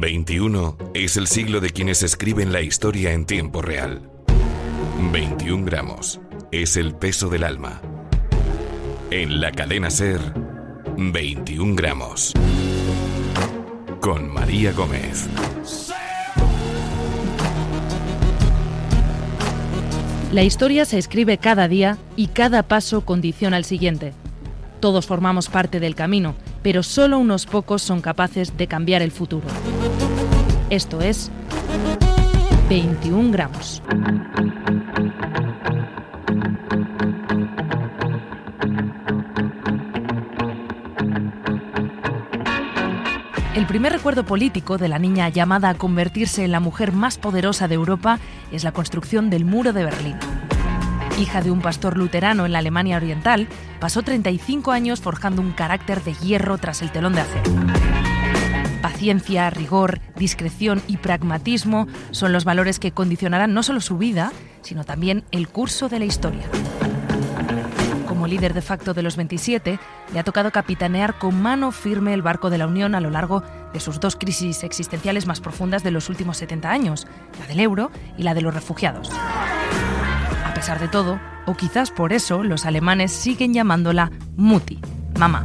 21 es el siglo de quienes escriben la historia en tiempo real. 21 gramos es el peso del alma. En la cadena Ser, 21 gramos. Con María Gómez. La historia se escribe cada día y cada paso condiciona el siguiente. Todos formamos parte del camino, pero solo unos pocos son capaces de cambiar el futuro. Esto es 21 gramos. Primer recuerdo político de la niña llamada a convertirse en la mujer más poderosa de Europa es la construcción del muro de Berlín. Hija de un pastor luterano en la Alemania Oriental, pasó 35 años forjando un carácter de hierro tras el telón de acero. Paciencia, rigor, discreción y pragmatismo son los valores que condicionarán no solo su vida, sino también el curso de la historia como líder de facto de los 27, le ha tocado capitanear con mano firme el barco de la Unión a lo largo de sus dos crisis existenciales más profundas de los últimos 70 años, la del euro y la de los refugiados. A pesar de todo, o quizás por eso, los alemanes siguen llamándola Mutti, mamá.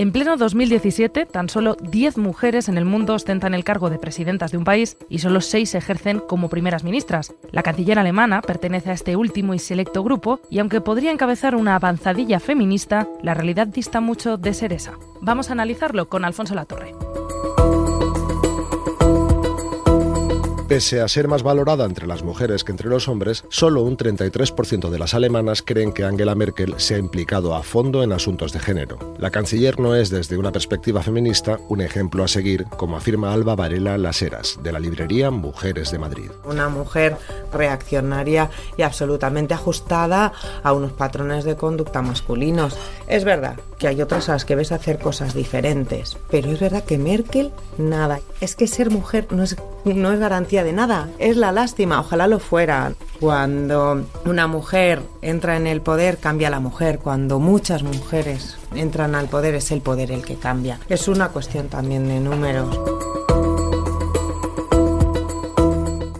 En pleno 2017, tan solo 10 mujeres en el mundo ostentan el cargo de presidentas de un país y solo 6 ejercen como primeras ministras. La canciller alemana pertenece a este último y selecto grupo y aunque podría encabezar una avanzadilla feminista, la realidad dista mucho de ser esa. Vamos a analizarlo con Alfonso Latorre. Pese a ser más valorada entre las mujeres que entre los hombres, solo un 33% de las alemanas creen que Angela Merkel se ha implicado a fondo en asuntos de género. La canciller no es, desde una perspectiva feminista, un ejemplo a seguir, como afirma Alba Varela Las Heras, de la librería Mujeres de Madrid. Una mujer reaccionaria y absolutamente ajustada a unos patrones de conducta masculinos. Es verdad que hay otras a las que ves hacer cosas diferentes, pero es verdad que Merkel, nada. Es que ser mujer no es, no es garantía de nada, es la lástima, ojalá lo fuera. Cuando una mujer entra en el poder, cambia la mujer. Cuando muchas mujeres entran al poder, es el poder el que cambia. Es una cuestión también de números.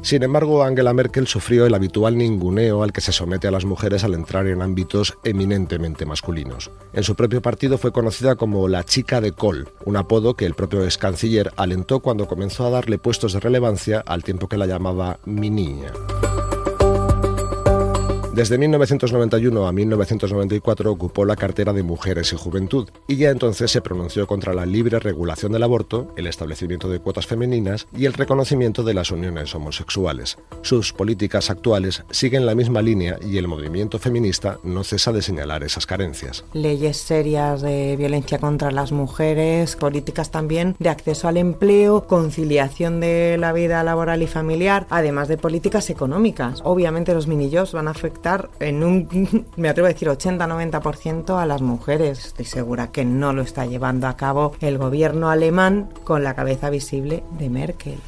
Sin embargo, Angela Merkel sufrió el habitual ninguneo al que se somete a las mujeres al entrar en ámbitos eminentemente masculinos. En su propio partido fue conocida como la chica de Kohl, un apodo que el propio ex canciller alentó cuando comenzó a darle puestos de relevancia al tiempo que la llamaba mi niña. Desde 1991 a 1994 ocupó la cartera de Mujeres y Juventud y ya entonces se pronunció contra la libre regulación del aborto, el establecimiento de cuotas femeninas y el reconocimiento de las uniones homosexuales. Sus políticas actuales siguen la misma línea y el movimiento feminista no cesa de señalar esas carencias. Leyes serias de violencia contra las mujeres, políticas también de acceso al empleo, conciliación de la vida laboral y familiar, además de políticas económicas. Obviamente los minijobs van a afectar en un, me atrevo a decir, 80-90% a las mujeres. Estoy segura que no lo está llevando a cabo el gobierno alemán con la cabeza visible de Merkel.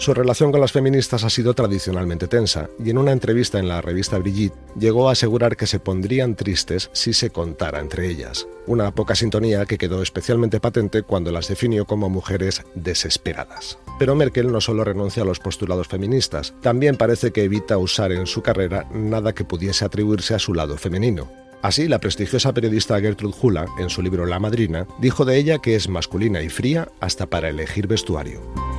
Su relación con las feministas ha sido tradicionalmente tensa y en una entrevista en la revista Brigitte llegó a asegurar que se pondrían tristes si se contara entre ellas. Una poca sintonía que quedó especialmente patente cuando las definió como mujeres desesperadas. Pero Merkel no solo renuncia a los postulados feministas, también parece que evita usar en su carrera nada que pudiese atribuirse a su lado femenino. Así, la prestigiosa periodista Gertrude Hula, en su libro La Madrina, dijo de ella que es masculina y fría hasta para elegir vestuario.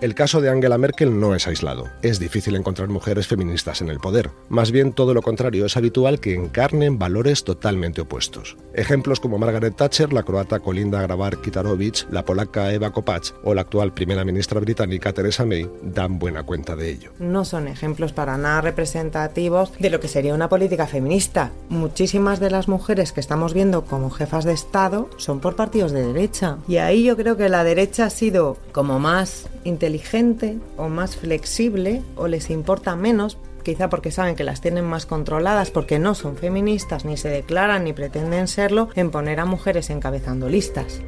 El caso de Angela Merkel no es aislado. Es difícil encontrar mujeres feministas en el poder. Más bien todo lo contrario, es habitual que encarnen valores totalmente opuestos. Ejemplos como Margaret Thatcher, la croata Kolinda Grabar Kitarovich, la polaca Eva Kopacz o la actual primera ministra británica Theresa May dan buena cuenta de ello. No son ejemplos para nada representativos de lo que sería una política feminista. Muchísimas de las mujeres que estamos viendo como jefas de Estado son por partidos de derecha. Y ahí yo creo que la derecha ha sido como más inteligente o más flexible o les importa menos quizá porque saben que las tienen más controladas, porque no son feministas, ni se declaran, ni pretenden serlo, en poner a mujeres encabezando listas.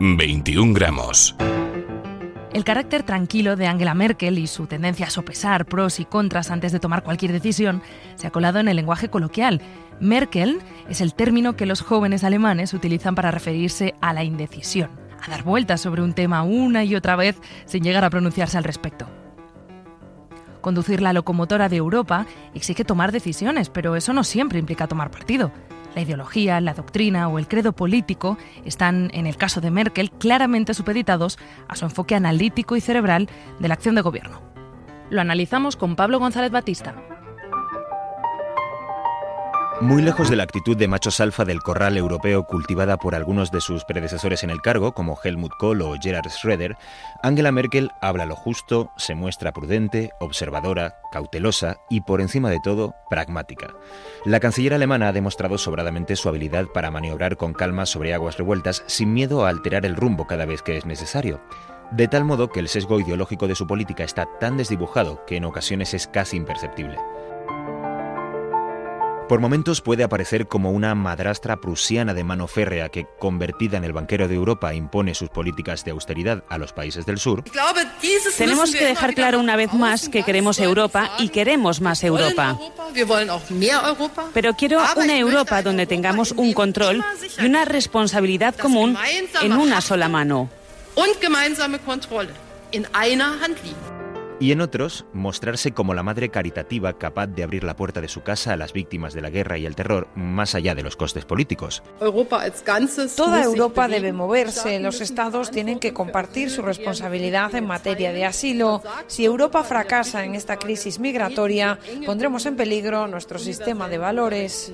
21 gramos. El carácter tranquilo de Angela Merkel y su tendencia a sopesar pros y contras antes de tomar cualquier decisión se ha colado en el lenguaje coloquial. Merkel es el término que los jóvenes alemanes utilizan para referirse a la indecisión, a dar vueltas sobre un tema una y otra vez sin llegar a pronunciarse al respecto. Conducir la locomotora de Europa exige tomar decisiones, pero eso no siempre implica tomar partido. La ideología, la doctrina o el credo político están, en el caso de Merkel, claramente supeditados a su enfoque analítico y cerebral de la acción de gobierno. Lo analizamos con Pablo González Batista. Muy lejos de la actitud de machos alfa del corral europeo cultivada por algunos de sus predecesores en el cargo, como Helmut Kohl o Gerhard Schröder, Angela Merkel habla lo justo, se muestra prudente, observadora, cautelosa y, por encima de todo, pragmática. La canciller alemana ha demostrado sobradamente su habilidad para maniobrar con calma sobre aguas revueltas sin miedo a alterar el rumbo cada vez que es necesario. De tal modo que el sesgo ideológico de su política está tan desdibujado que en ocasiones es casi imperceptible. Por momentos puede aparecer como una madrastra prusiana de mano férrea que, convertida en el banquero de Europa, impone sus políticas de austeridad a los países del sur. Tenemos que dejar claro una vez más que queremos Europa y queremos más Europa. Pero quiero una Europa donde tengamos un control y una responsabilidad común en una sola mano y en otros mostrarse como la madre caritativa capaz de abrir la puerta de su casa a las víctimas de la guerra y el terror más allá de los costes políticos. Toda Europa debe moverse, los estados tienen que compartir su responsabilidad en materia de asilo. Si Europa fracasa en esta crisis migratoria, pondremos en peligro nuestro sistema de valores.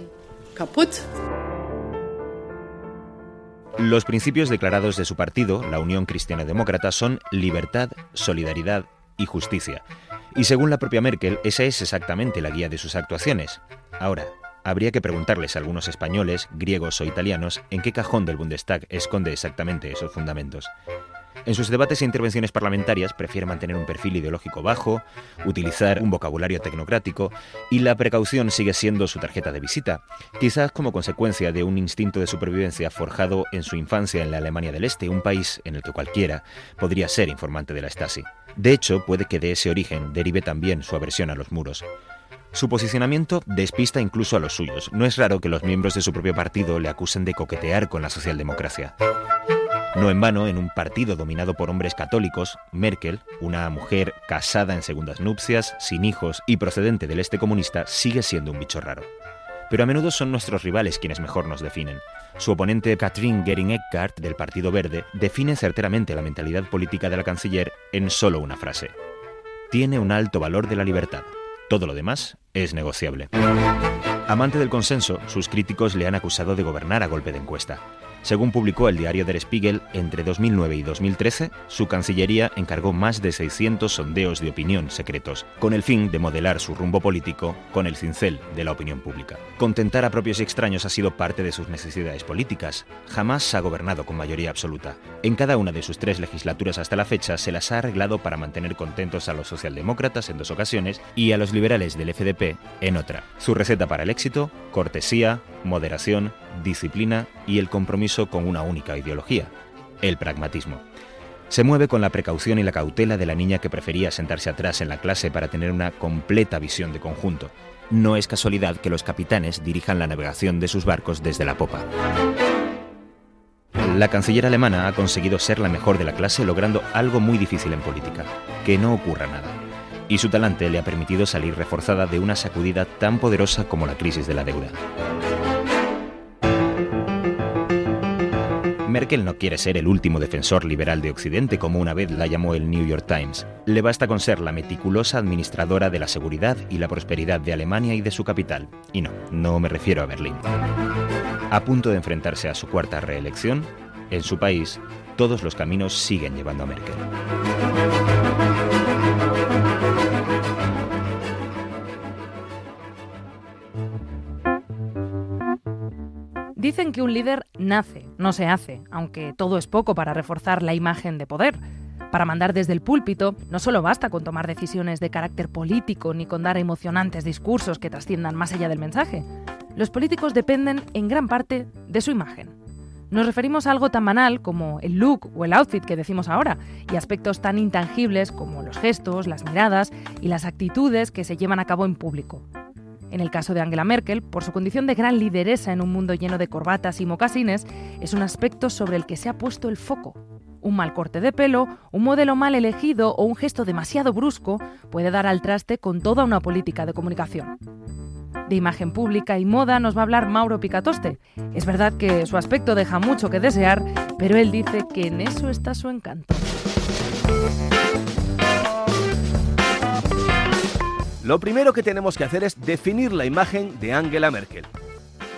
Los principios declarados de su partido, la Unión Cristiana Demócrata, son libertad, solidaridad, y justicia. Y según la propia Merkel, esa es exactamente la guía de sus actuaciones. Ahora, habría que preguntarles a algunos españoles, griegos o italianos en qué cajón del Bundestag esconde exactamente esos fundamentos. En sus debates e intervenciones parlamentarias prefiere mantener un perfil ideológico bajo, utilizar un vocabulario tecnocrático y la precaución sigue siendo su tarjeta de visita, quizás como consecuencia de un instinto de supervivencia forjado en su infancia en la Alemania del Este, un país en el que cualquiera podría ser informante de la Stasi. De hecho, puede que de ese origen derive también su aversión a los muros. Su posicionamiento despista incluso a los suyos. No es raro que los miembros de su propio partido le acusen de coquetear con la socialdemocracia. No en vano, en un partido dominado por hombres católicos, Merkel, una mujer casada en segundas nupcias, sin hijos y procedente del este comunista, sigue siendo un bicho raro. Pero a menudo son nuestros rivales quienes mejor nos definen. Su oponente Katrin Gering-Eckardt del Partido Verde define certeramente la mentalidad política de la canciller en solo una frase. Tiene un alto valor de la libertad. Todo lo demás es negociable. Amante del consenso, sus críticos le han acusado de gobernar a golpe de encuesta. Según publicó el diario Der Spiegel, entre 2009 y 2013, su Cancillería encargó más de 600 sondeos de opinión secretos, con el fin de modelar su rumbo político con el cincel de la opinión pública. Contentar a propios y extraños ha sido parte de sus necesidades políticas. Jamás ha gobernado con mayoría absoluta. En cada una de sus tres legislaturas hasta la fecha se las ha arreglado para mantener contentos a los socialdemócratas en dos ocasiones y a los liberales del FDP en otra. Su receta para el éxito, cortesía, moderación, disciplina y el compromiso con una única ideología, el pragmatismo. Se mueve con la precaución y la cautela de la niña que prefería sentarse atrás en la clase para tener una completa visión de conjunto. No es casualidad que los capitanes dirijan la navegación de sus barcos desde la popa. La canciller alemana ha conseguido ser la mejor de la clase logrando algo muy difícil en política, que no ocurra nada. Y su talante le ha permitido salir reforzada de una sacudida tan poderosa como la crisis de la deuda. Merkel no quiere ser el último defensor liberal de Occidente, como una vez la llamó el New York Times. Le basta con ser la meticulosa administradora de la seguridad y la prosperidad de Alemania y de su capital. Y no, no me refiero a Berlín. A punto de enfrentarse a su cuarta reelección, en su país, todos los caminos siguen llevando a Merkel. Dicen que un líder nace, no se hace, aunque todo es poco para reforzar la imagen de poder. Para mandar desde el púlpito no solo basta con tomar decisiones de carácter político ni con dar emocionantes discursos que trasciendan más allá del mensaje. Los políticos dependen en gran parte de su imagen. Nos referimos a algo tan banal como el look o el outfit que decimos ahora, y aspectos tan intangibles como los gestos, las miradas y las actitudes que se llevan a cabo en público. En el caso de Angela Merkel, por su condición de gran lideresa en un mundo lleno de corbatas y mocasines, es un aspecto sobre el que se ha puesto el foco. Un mal corte de pelo, un modelo mal elegido o un gesto demasiado brusco puede dar al traste con toda una política de comunicación. De imagen pública y moda nos va a hablar Mauro Picatoste. Es verdad que su aspecto deja mucho que desear, pero él dice que en eso está su encanto. Lo primero que tenemos que hacer es definir la imagen de Angela Merkel.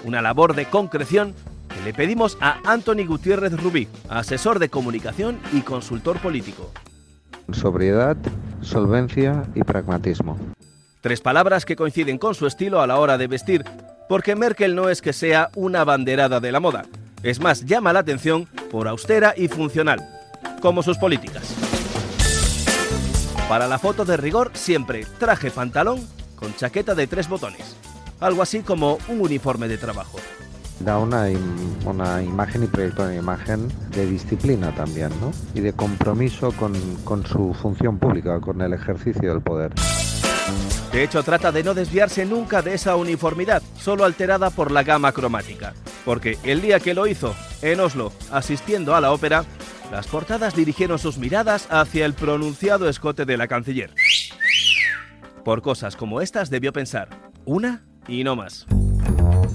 Una labor de concreción que le pedimos a Anthony Gutiérrez Rubí, asesor de comunicación y consultor político. Sobriedad, solvencia y pragmatismo. Tres palabras que coinciden con su estilo a la hora de vestir, porque Merkel no es que sea una banderada de la moda, es más, llama la atención por austera y funcional, como sus políticas. Para la foto de rigor, siempre traje pantalón con chaqueta de tres botones, algo así como un uniforme de trabajo. Da una, una imagen y proyecto una imagen de disciplina también, ¿no? Y de compromiso con, con su función pública, con el ejercicio del poder. De hecho, trata de no desviarse nunca de esa uniformidad, solo alterada por la gama cromática. Porque el día que lo hizo, en Oslo, asistiendo a la ópera, las portadas dirigieron sus miradas hacia el pronunciado escote de la canciller. Por cosas como estas debió pensar, una y no más.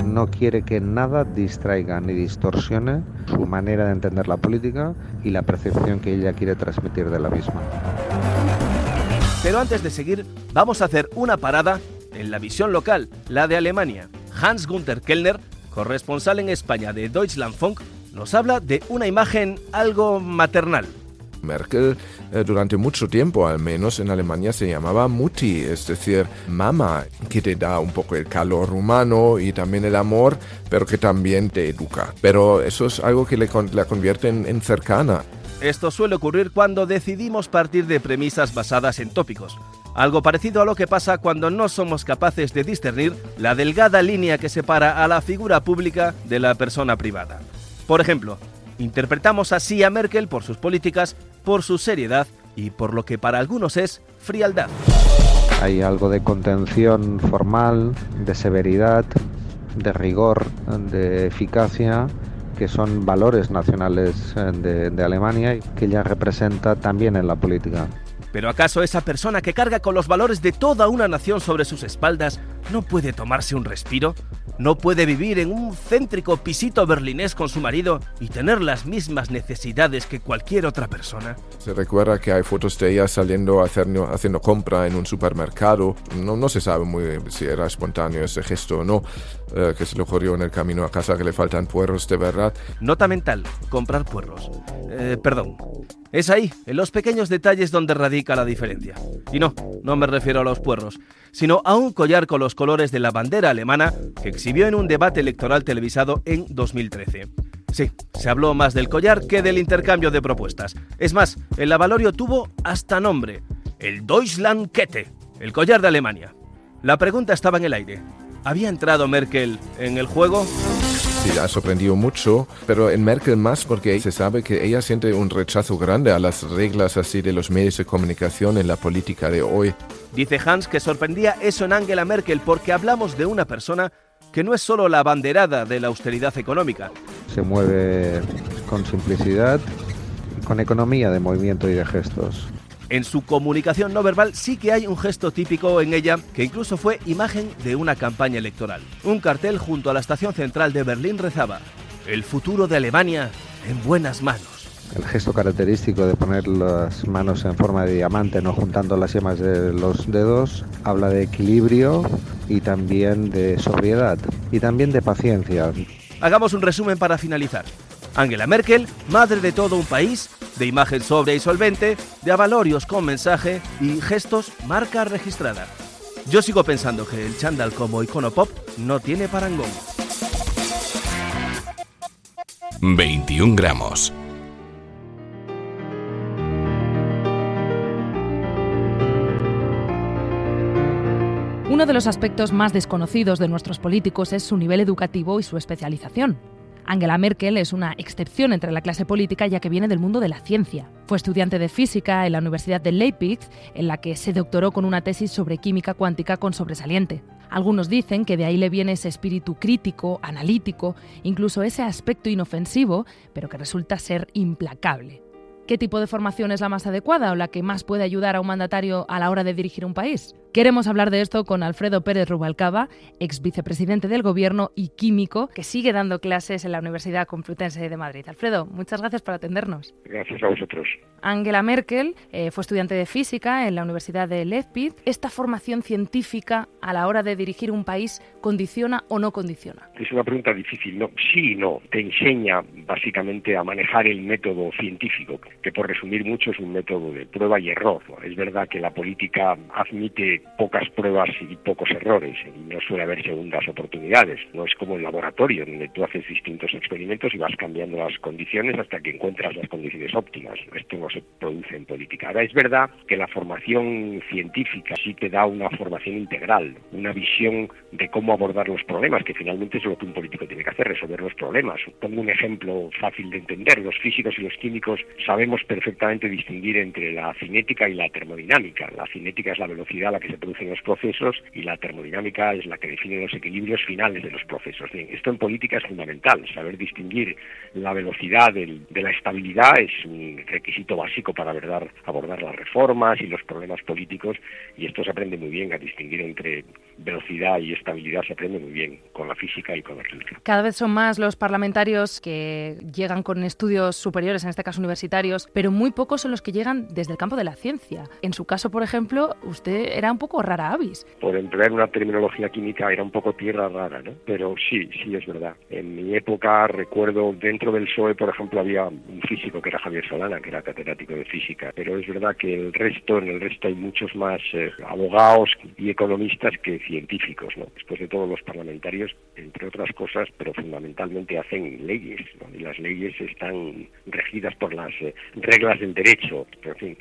No quiere que nada distraiga ni distorsione su manera de entender la política y la percepción que ella quiere transmitir de la misma. Pero antes de seguir, vamos a hacer una parada en la visión local, la de Alemania. Hans Gunther Kellner, corresponsal en España de Deutschlandfunk, nos habla de una imagen algo maternal. Merkel eh, durante mucho tiempo, al menos en Alemania, se llamaba Mutti, es decir, mamá, que te da un poco el calor humano y también el amor, pero que también te educa. Pero eso es algo que le la convierte en cercana. Esto suele ocurrir cuando decidimos partir de premisas basadas en tópicos. Algo parecido a lo que pasa cuando no somos capaces de discernir la delgada línea que separa a la figura pública de la persona privada. Por ejemplo, interpretamos así a Merkel por sus políticas, por su seriedad y por lo que para algunos es frialdad. Hay algo de contención formal, de severidad, de rigor, de eficacia, que son valores nacionales eh, de, de Alemania y que ella representa también en la política. ¿Pero acaso esa persona que carga con los valores de toda una nación sobre sus espaldas no puede tomarse un respiro? ¿No puede vivir en un céntrico pisito berlinés con su marido y tener las mismas necesidades que cualquier otra persona? Se recuerda que hay fotos de ella saliendo haciendo, haciendo compra en un supermercado. No, no se sabe muy bien si era espontáneo ese gesto o no, eh, que se le ocurrió en el camino a casa que le faltan puerros de verdad. Nota mental, comprar puerros. Eh, perdón, es ahí, en los pequeños detalles donde radica la diferencia. Y no, no me refiero a los puerros, sino a un collar con los colores de la bandera alemana que exhibió en un debate electoral televisado en 2013. Sí, se habló más del collar que del intercambio de propuestas. Es más, el avalorio tuvo hasta nombre, el Deutschlandkette, el collar de Alemania. La pregunta estaba en el aire. ¿Había entrado Merkel en el juego? Sí, ha sorprendido mucho, pero en Merkel más porque se sabe que ella siente un rechazo grande a las reglas así de los medios de comunicación en la política de hoy. Dice Hans que sorprendía eso en Angela Merkel porque hablamos de una persona que no es solo la banderada de la austeridad económica. Se mueve con simplicidad, con economía de movimiento y de gestos. En su comunicación no verbal sí que hay un gesto típico en ella que incluso fue imagen de una campaña electoral. Un cartel junto a la estación central de Berlín rezaba, El futuro de Alemania en buenas manos. El gesto característico de poner las manos en forma de diamante, no juntando las yemas de los dedos, habla de equilibrio y también de sobriedad y también de paciencia. Hagamos un resumen para finalizar. Angela Merkel, madre de todo un país, de imagen sobria y solvente, de avalorios con mensaje y gestos marca registrada. Yo sigo pensando que el chándal como icono pop no tiene parangón. 21 gramos. Uno de los aspectos más desconocidos de nuestros políticos es su nivel educativo y su especialización. Angela Merkel es una excepción entre la clase política ya que viene del mundo de la ciencia. Fue estudiante de física en la Universidad de Leipzig, en la que se doctoró con una tesis sobre química cuántica con sobresaliente. Algunos dicen que de ahí le viene ese espíritu crítico, analítico, incluso ese aspecto inofensivo, pero que resulta ser implacable. ¿Qué tipo de formación es la más adecuada o la que más puede ayudar a un mandatario a la hora de dirigir un país? Queremos hablar de esto con Alfredo Pérez Rubalcaba, ex vicepresidente del Gobierno y químico, que sigue dando clases en la Universidad Complutense de Madrid. Alfredo, muchas gracias por atendernos. Gracias a vosotros. Angela Merkel eh, fue estudiante de física en la Universidad de Leipzig. ¿Esta formación científica a la hora de dirigir un país condiciona o no condiciona? Es una pregunta difícil. No, sí y no. Te enseña básicamente a manejar el método científico, que por resumir mucho es un método de prueba y error. Es verdad que la política admite pocas pruebas y pocos errores no suele haber segundas oportunidades. No es como el laboratorio donde tú haces distintos experimentos y vas cambiando las condiciones hasta que encuentras las condiciones óptimas. Esto no se produce en política. Ahora es verdad que la formación científica sí te da una formación integral, una visión de cómo abordar los problemas, que finalmente es lo que un político tiene que hacer, resolver los problemas. Pongo un ejemplo fácil de entender. Los físicos y los químicos sabemos perfectamente distinguir entre la cinética y la termodinámica. La cinética es la velocidad a la que se producen los procesos y la termodinámica es la que define los equilibrios finales de los procesos. Bien, esto en política es fundamental, saber distinguir la velocidad de la estabilidad es un requisito básico para abordar, abordar las reformas y los problemas políticos y esto se aprende muy bien a distinguir entre velocidad y estabilidad se aprende muy bien con la física y con la química. Cada vez son más los parlamentarios que llegan con estudios superiores, en este caso universitarios, pero muy pocos son los que llegan desde el campo de la ciencia. En su caso, por ejemplo, usted era un poco rara avis. Por emplear una terminología química era un poco tierra rara, ¿no? Pero sí, sí es verdad. En mi época recuerdo dentro del PSOE, por ejemplo, había un físico que era Javier Solana, que era catedrático de física, pero es verdad que el resto, en el resto hay muchos más eh, abogados y economistas que científicos, ¿no? Después de todos los parlamentarios, entre otras cosas, pero fundamentalmente hacen leyes, ¿no? Y las leyes están regidas por las eh, reglas del derecho, en fin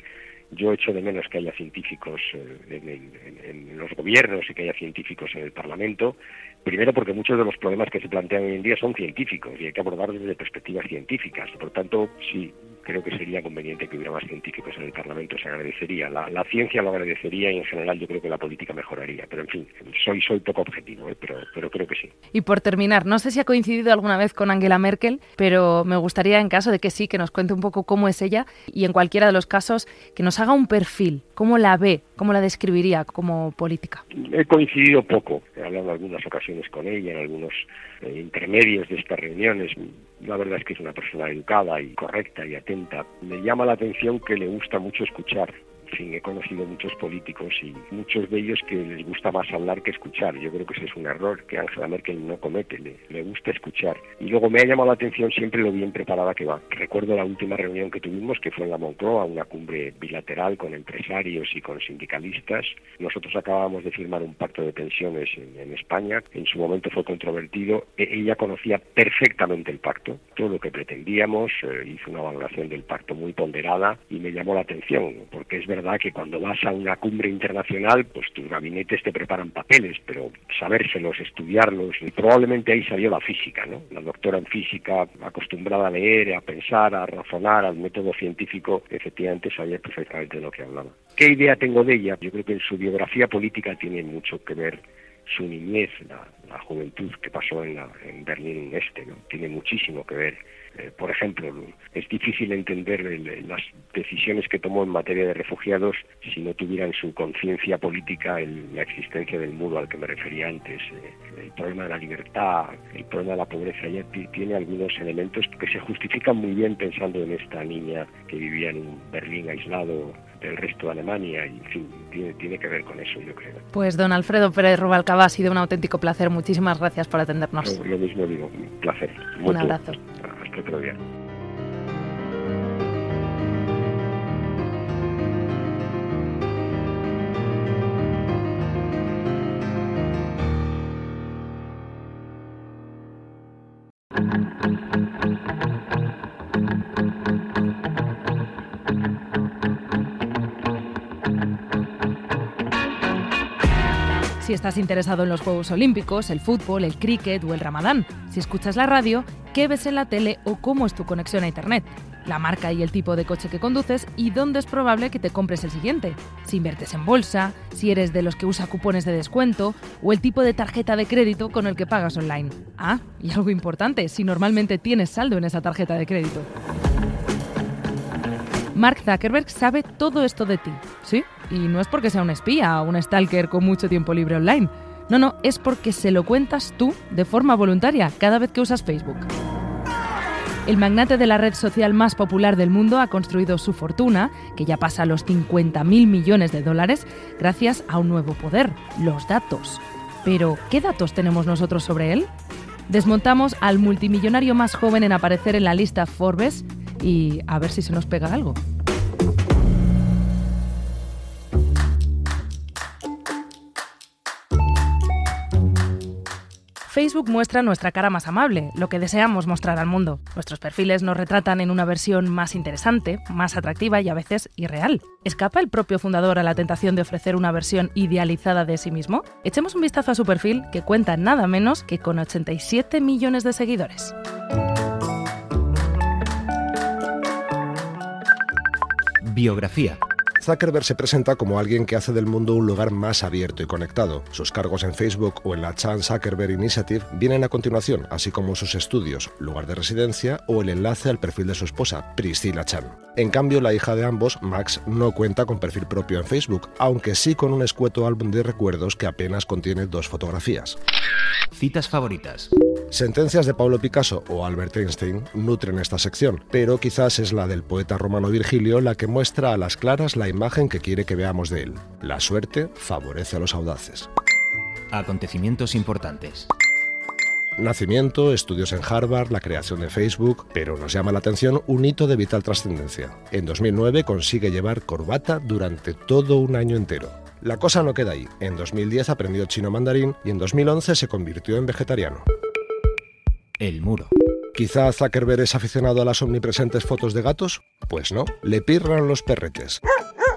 yo echo de menos que haya científicos eh, en, los gobiernos y que haya científicos en el Parlamento, primero porque muchos de los problemas que se plantean hoy en día son científicos y hay que abordarlos desde perspectivas científicas. Por tanto, sí, creo que sería conveniente que hubiera más científicos en el Parlamento, se agradecería. La, ciencia lo agradecería y en general yo creo que la política mejoraría. Pero en fin, soy, soy poco objetivo, ¿eh? pero, pero creo que sí. Y por terminar, no sé si ha coincidido alguna vez con Angela Merkel, pero me gustaría, en caso de que sí, que nos cuente un poco cómo es ella y en cualquiera de los casos que nos haga un perfil, cómo la ve, cómo la describiría como política. He coincidido poco, he hablado en algunas ocasiones con ella, en algunos eh, intermedios de estas reuniones. La verdad es que es una persona educada y correcta y atenta. Me llama la atención que le gusta mucho escuchar fin, he conocido muchos políticos y muchos de ellos que les gusta más hablar que escuchar. Yo creo que ese es un error que Angela Merkel no comete, le, gusta escuchar. Y luego me ha llamado la atención siempre lo bien preparada que va. Recuerdo la última reunión que tuvimos, que fue en la Moncloa, una cumbre bilateral con empresarios y con sindicalistas. Nosotros acabábamos de firmar un pacto de pensiones en, España. En su momento fue controvertido. E, ella conocía perfectamente el pacto, todo lo que pretendíamos, eh, hizo una valoración del pacto muy ponderada y me llamó la atención, porque es verdad verdad que cuando vas a una cumbre internacional, pues tus gabinetes te preparan papeles, pero sabérselos, estudiarlos, y probablemente ahí salió la física, ¿no? La doctora en física, acostumbrada a leer, a pensar, a razonar, al método científico, efectivamente sabía perfectamente de lo que hablaba. ¿Qué idea tengo de ella? Yo creo que en su biografía política tiene mucho que ver su niñez, la, juventud que pasó en, en Berlín Este, ¿no? Tiene muchísimo que ver eh, por ejemplo, es difícil entender las decisiones que tomó en materia de refugiados si no tuvieran su conciencia política la existencia del muro al que me refería antes. Eh, el problema de la libertad, el problema de la pobreza, ya tiene algunos elementos que se justifican muy bien pensando en esta niña que vivía en un Berlín aislado del resto de Alemania y en fin, tiene, que ver con eso, yo creo. Pues don Alfredo Pérez Rubalcaba, ha sido un auténtico placer. Muchísimas gracias por atendernos. Lo, mismo digo, un placer. Un abrazo día. Si estás interesado en los Juegos Olímpicos, el fútbol, el cricket o el ramadán, si escuchas la radio, qué ves en la tele o cómo es tu conexión a Internet, la marca y el tipo de coche que conduces y dónde es probable que te compres el siguiente, si inviertes en bolsa, si eres de los que usa cupones de descuento o el tipo de tarjeta de crédito con el que pagas online. Ah, y algo importante, si normalmente tienes saldo en esa tarjeta de crédito. Mark Zuckerberg sabe todo esto de ti, ¿sí? Y no es porque sea un espía o un stalker con mucho tiempo libre online. No, no, es porque se lo cuentas tú de forma voluntaria cada vez que usas Facebook. El magnate de la red social más popular del mundo ha construido su fortuna, que ya pasa los 50.000 millones de dólares, gracias a un nuevo poder, los datos. Pero, ¿qué datos tenemos nosotros sobre él? Desmontamos al multimillonario más joven en aparecer en la lista Forbes y a ver si se nos pega algo. Facebook muestra nuestra cara más amable, lo que deseamos mostrar al mundo. Nuestros perfiles nos retratan en una versión más interesante, más atractiva y a veces irreal. ¿Escapa el propio fundador a la tentación de ofrecer una versión idealizada de sí mismo? Echemos un vistazo a su perfil, que cuenta nada menos que con 87 millones de seguidores. Biografía. Zuckerberg se presenta como alguien que hace del mundo un lugar más abierto y conectado. Sus cargos en Facebook o en la Chan Zuckerberg Initiative vienen a continuación, así como sus estudios, lugar de residencia o el enlace al perfil de su esposa, Priscilla Chan. En cambio, la hija de ambos, Max, no cuenta con perfil propio en Facebook, aunque sí con un escueto álbum de recuerdos que apenas contiene dos fotografías. Citas favoritas. Sentencias de Pablo Picasso o Albert Einstein nutren esta sección, pero quizás es la del poeta romano Virgilio la que muestra a las claras la imagen que quiere que veamos de él. La suerte favorece a los audaces. Acontecimientos importantes. Nacimiento, estudios en Harvard, la creación de Facebook, pero nos llama la atención un hito de vital trascendencia. En 2009 consigue llevar corbata durante todo un año entero. La cosa no queda ahí. En 2010 aprendió chino mandarín y en 2011 se convirtió en vegetariano. El muro. ¿Quizá Zuckerberg es aficionado a las omnipresentes fotos de gatos? Pues no, le pirran los perretes.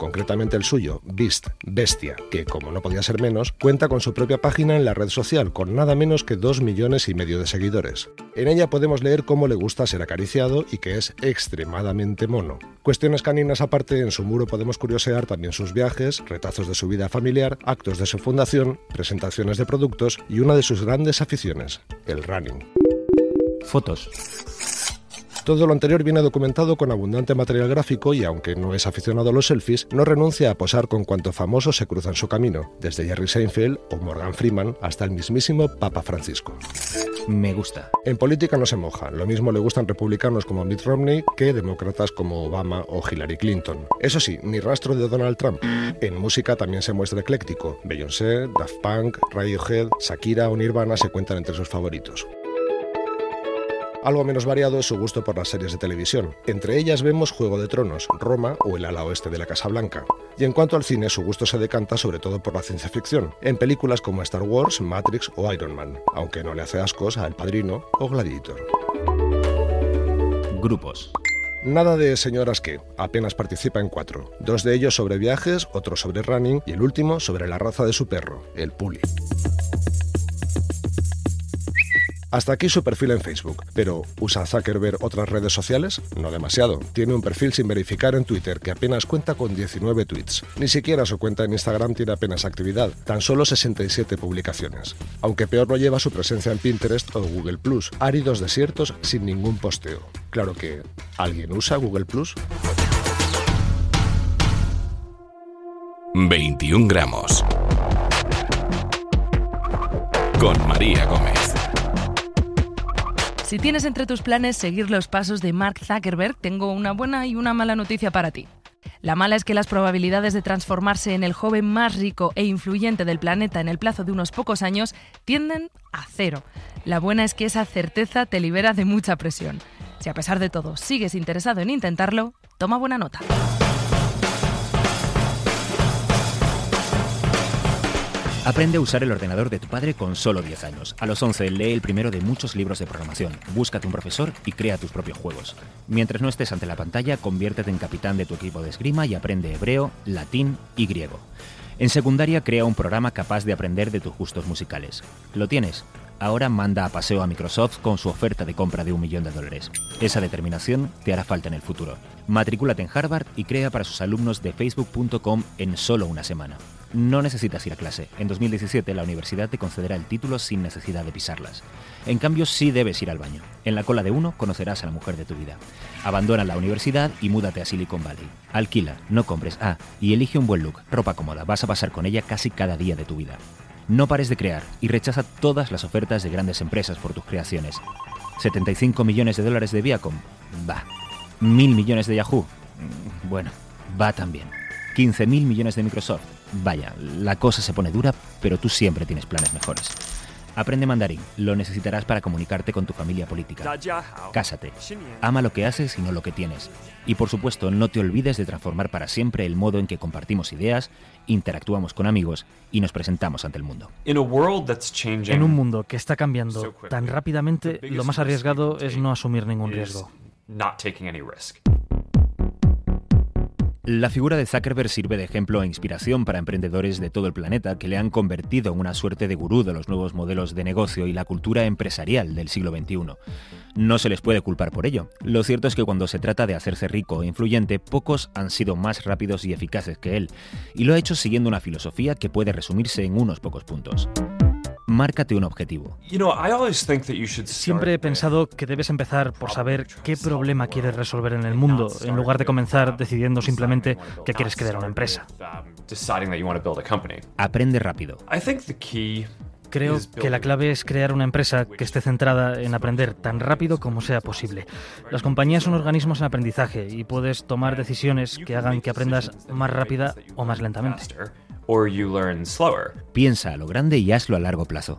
Concretamente el suyo, Beast, Bestia, que como no podía ser menos, cuenta con su propia página en la red social con nada menos que 2 millones y medio de seguidores. En ella podemos leer cómo le gusta ser acariciado y que es extremadamente mono. Cuestiones caninas aparte, en su muro podemos curiosear también sus viajes, retazos de su vida familiar, actos de su fundación, presentaciones de productos y una de sus grandes aficiones, el running. Fotos. Todo lo anterior viene documentado con abundante material gráfico y aunque no es aficionado a los selfies, no renuncia a posar con cuanto famoso se cruza en su camino, desde Jerry Seinfeld o Morgan Freeman hasta el mismísimo Papa Francisco. Me gusta. En política no se moja, lo mismo le gustan republicanos como Mitt Romney que demócratas como Obama o Hillary Clinton. Eso sí, ni rastro de Donald Trump. En música también se muestra ecléctico. Beyoncé, Daft Punk, Radiohead, Shakira o Nirvana se cuentan entre sus favoritos. Algo menos variado es su gusto por las series de televisión. Entre ellas vemos Juego de Tronos, Roma o El ala oeste de la Casa Blanca. Y en cuanto al cine, su gusto se decanta sobre todo por la ciencia ficción, en películas como Star Wars, Matrix o Iron Man, aunque no le hace ascos a El Padrino o Gladiator. Grupos. Nada de señoras que, apenas participa en cuatro. Dos de ellos sobre viajes, otro sobre running y el último sobre la raza de su perro, el Puli. Hasta aquí su perfil en Facebook, pero ¿usa Zuckerberg otras redes sociales? No demasiado. Tiene un perfil sin verificar en Twitter que apenas cuenta con 19 tweets. Ni siquiera su cuenta en Instagram tiene apenas actividad, tan solo 67 publicaciones. Aunque peor lo lleva su presencia en Pinterest o Google Plus, áridos desiertos sin ningún posteo. Claro que, ¿alguien usa Google Plus? 21 gramos. Con María Gómez. Si tienes entre tus planes seguir los pasos de Mark Zuckerberg, tengo una buena y una mala noticia para ti. La mala es que las probabilidades de transformarse en el joven más rico e influyente del planeta en el plazo de unos pocos años tienden a cero. La buena es que esa certeza te libera de mucha presión. Si a pesar de todo sigues interesado en intentarlo, toma buena nota. Aprende a usar el ordenador de tu padre con solo 10 años. A los 11 lee el primero de muchos libros de programación. Búscate un profesor y crea tus propios juegos. Mientras no estés ante la pantalla, conviértete en capitán de tu equipo de esgrima y aprende hebreo, latín y griego. En secundaria crea un programa capaz de aprender de tus gustos musicales. ¿Lo tienes? Ahora manda a paseo a Microsoft con su oferta de compra de un millón de dólares. Esa determinación te hará falta en el futuro. Matrículate en Harvard y crea para sus alumnos de facebook.com en solo una semana. No necesitas ir a clase. En 2017 la universidad te concederá el título sin necesidad de pisarlas. En cambio sí debes ir al baño. En la cola de uno conocerás a la mujer de tu vida. Abandona la universidad y múdate a Silicon Valley. Alquila, no compres. Ah, y elige un buen look, ropa cómoda. Vas a pasar con ella casi cada día de tu vida. No pares de crear y rechaza todas las ofertas de grandes empresas por tus creaciones. 75 millones de dólares de Viacom. Va. ¿Mil millones de Yahoo? Bueno, va también. 15 mil millones de Microsoft. Vaya, la cosa se pone dura, pero tú siempre tienes planes mejores. Aprende mandarín, lo necesitarás para comunicarte con tu familia política. Cásate, ama lo que haces y no lo que tienes. Y por supuesto, no te olvides de transformar para siempre el modo en que compartimos ideas, interactuamos con amigos y nos presentamos ante el mundo. En un mundo que está cambiando tan rápidamente, lo más arriesgado es no asumir ningún riesgo. La figura de Zuckerberg sirve de ejemplo e inspiración para emprendedores de todo el planeta que le han convertido en una suerte de gurú de los nuevos modelos de negocio y la cultura empresarial del siglo XXI. No se les puede culpar por ello. Lo cierto es que cuando se trata de hacerse rico e influyente, pocos han sido más rápidos y eficaces que él, y lo ha hecho siguiendo una filosofía que puede resumirse en unos pocos puntos. Márcate un objetivo. Siempre he pensado que debes empezar por saber qué problema quieres resolver en el mundo, en lugar de comenzar decidiendo simplemente que quieres crear una empresa. Aprende rápido. Creo que la clave es crear una empresa que esté centrada en aprender tan rápido como sea posible. Las compañías son organismos en aprendizaje y puedes tomar decisiones que hagan que aprendas más rápida o más lentamente. Piensa a lo grande y hazlo a largo plazo.